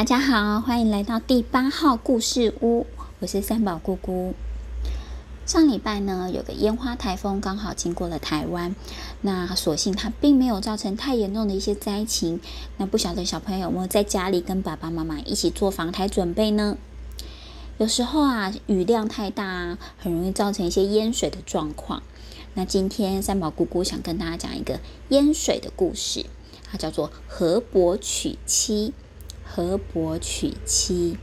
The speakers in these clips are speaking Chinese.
大家好，欢迎来到第八号故事屋，我是三宝姑姑。上礼拜呢，有个烟花台风刚好经过了台湾，那所幸它并没有造成太严重的一些灾情。那不晓得小朋友有没有在家里跟爸爸妈妈一起做防台准备呢？有时候啊，雨量太大，很容易造成一些淹水的状况。那今天三宝姑姑想跟大家讲一个淹水的故事，它叫做河伯娶妻。河伯娶妻，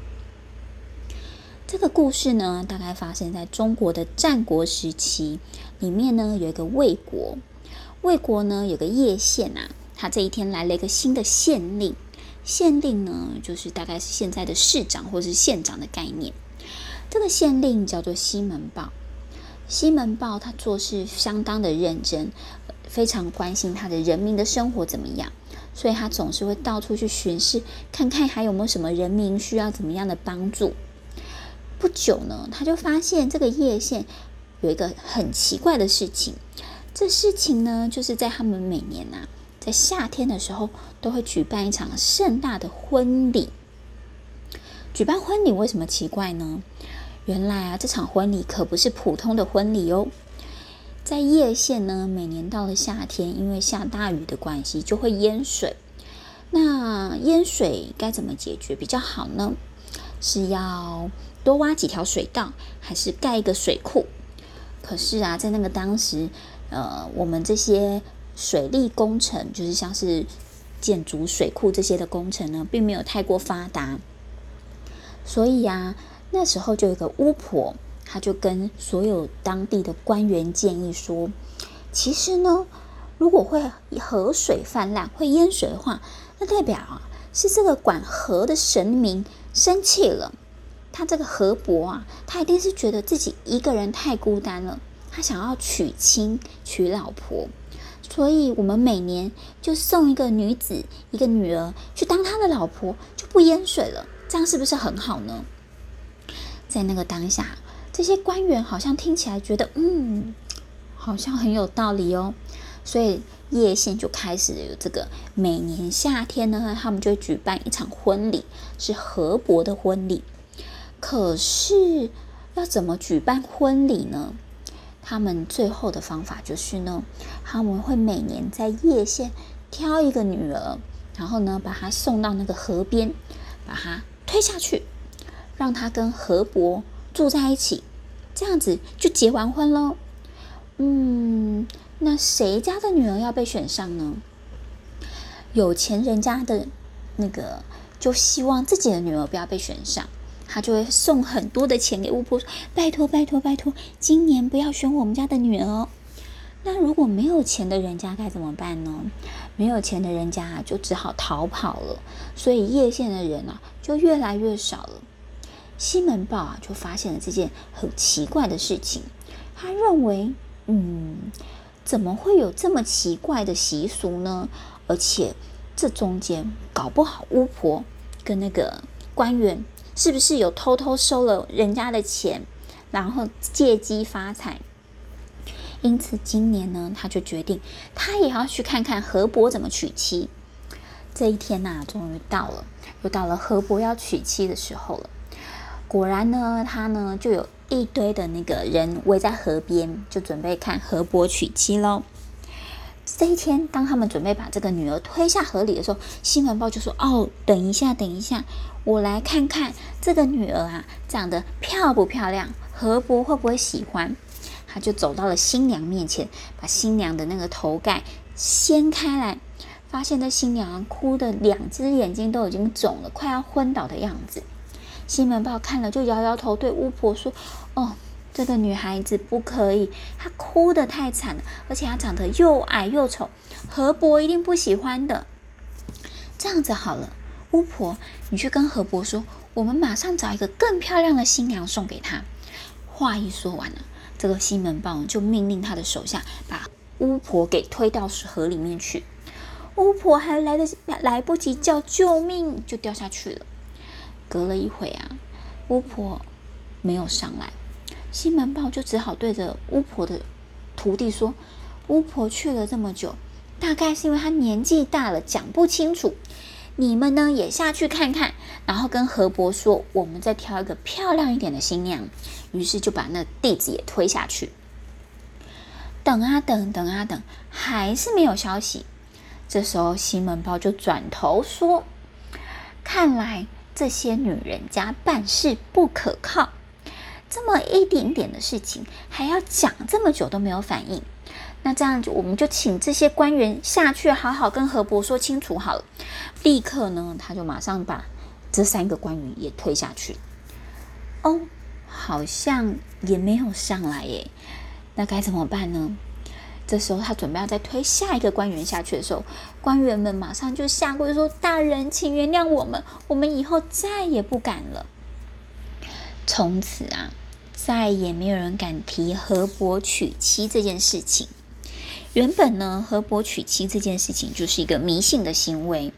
这个故事呢，大概发生在中国的战国时期。里面呢，有一个魏国，魏国呢有个叶县啊，他这一天来了一个新的县令。县令呢，就是大概是现在的市长或是县长的概念。这个县令叫做西门豹。西门豹他做事相当的认真，非常关心他的人民的生活怎么样。所以他总是会到处去巡视，看看还有没有什么人民需要怎么样的帮助。不久呢，他就发现这个叶县有一个很奇怪的事情。这事情呢，就是在他们每年啊，在夏天的时候都会举办一场盛大的婚礼。举办婚礼为什么奇怪呢？原来啊，这场婚礼可不是普通的婚礼哦。在叶县呢，每年到了夏天，因为下大雨的关系，就会淹水。那淹水该怎么解决比较好呢？是要多挖几条水道，还是盖一个水库？可是啊，在那个当时，呃，我们这些水利工程，就是像是建筑水库这些的工程呢，并没有太过发达。所以啊，那时候就有一个巫婆。他就跟所有当地的官员建议说：“其实呢，如果会河水泛滥、会淹水的话，那代表啊是这个管河的神明生气了。他这个河伯啊，他一定是觉得自己一个人太孤单了，他想要娶亲娶老婆，所以我们每年就送一个女子、一个女儿去当他的老婆，就不淹水了。这样是不是很好呢？在那个当下。”这些官员好像听起来觉得，嗯，好像很有道理哦，所以叶县就开始有这个每年夏天呢，他们就举办一场婚礼，是河伯的婚礼。可是要怎么举办婚礼呢？他们最后的方法就是呢，他们会每年在叶县挑一个女儿，然后呢，把她送到那个河边，把她推下去，让她跟河伯住在一起。这样子就结完婚喽。嗯，那谁家的女儿要被选上呢？有钱人家的那个就希望自己的女儿不要被选上，他就会送很多的钱给巫婆，：“拜托，拜托，拜托，今年不要选我们家的女儿。”那如果没有钱的人家该怎么办呢？没有钱的人家就只好逃跑了，所以叶县的人啊就越来越少了。西门豹啊，就发现了这件很奇怪的事情。他认为，嗯，怎么会有这么奇怪的习俗呢？而且这中间搞不好巫婆跟那个官员是不是有偷偷收了人家的钱，然后借机发财？因此今年呢，他就决定他也要去看看河伯怎么娶妻。这一天呐、终于到了，又到了河伯要娶妻的时候了。果然呢，他呢就有一堆的那个人围在河边，就准备看河伯娶妻喽。这一天，当他们准备把这个女儿推下河里的时候，新闻报就说：“哦，等一下，等一下，我来看看这个女儿啊，长得漂不漂亮？河伯会不会喜欢？”他就走到了新娘面前，把新娘的那个头盖掀开来，发现这新娘哭的两只眼睛都已经肿了，快要昏倒的样子。西门豹看了，就摇摇头，对巫婆说：“哦，这个女孩子不可以，她哭得太惨了，而且她长得又矮又丑，河伯一定不喜欢的。这样子好了，巫婆，你去跟河伯说，我们马上找一个更漂亮的新娘送给他。”话一说完了，这个西门豹就命令他的手下把巫婆给推到河里面去。巫婆还来得来不及叫救命，就掉下去了。隔了一会啊，巫婆没有上来，西门豹就只好对着巫婆的徒弟说：“巫婆去了这么久，大概是因为她年纪大了，讲不清楚。你们呢也下去看看，然后跟河伯说，我们再挑一个漂亮一点的新娘。于是就把那弟子也推下去。等啊等，等啊等，还是没有消息。这时候西门豹就转头说：“看来这些女人家办事不可靠，这么一点点的事情还要讲这么久都没有反应。那这样子，我们就请这些官员下去，好好跟河伯说清楚好了。”立刻呢，他就马上把这三个官员也推下去。哦，好像也没有上来耶，那该怎么办呢？这时候他准备要再推下一个官员下去的时候，官员们马上就下跪说：“大人，请原谅我们，我们以后再也不敢了。”从此啊，再也没有人敢提河伯娶妻这件事情。原本呢，河伯娶妻这件事情就是一个迷信的行为。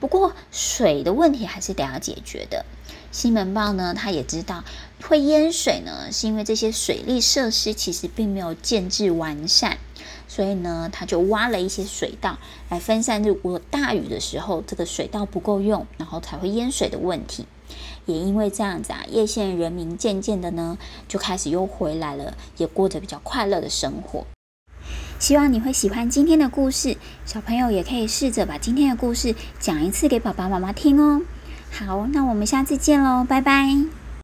不过水的问题还是得要解决的。西门豹呢，他也知道会淹水呢，是因为这些水利设施其实并没有建制完善，所以呢，他就挖了一些水道来分散。如果大雨的时候，这个水道不够用，然后才会淹水的问题。也因为这样子啊，叶县人民渐渐的呢，就开始又回来了，也过着比较快乐的生活。希望你会喜欢今天的故事，小朋友也可以试着把今天的故事讲一次给爸爸妈妈听哦。好，那我们下次见喽，拜拜。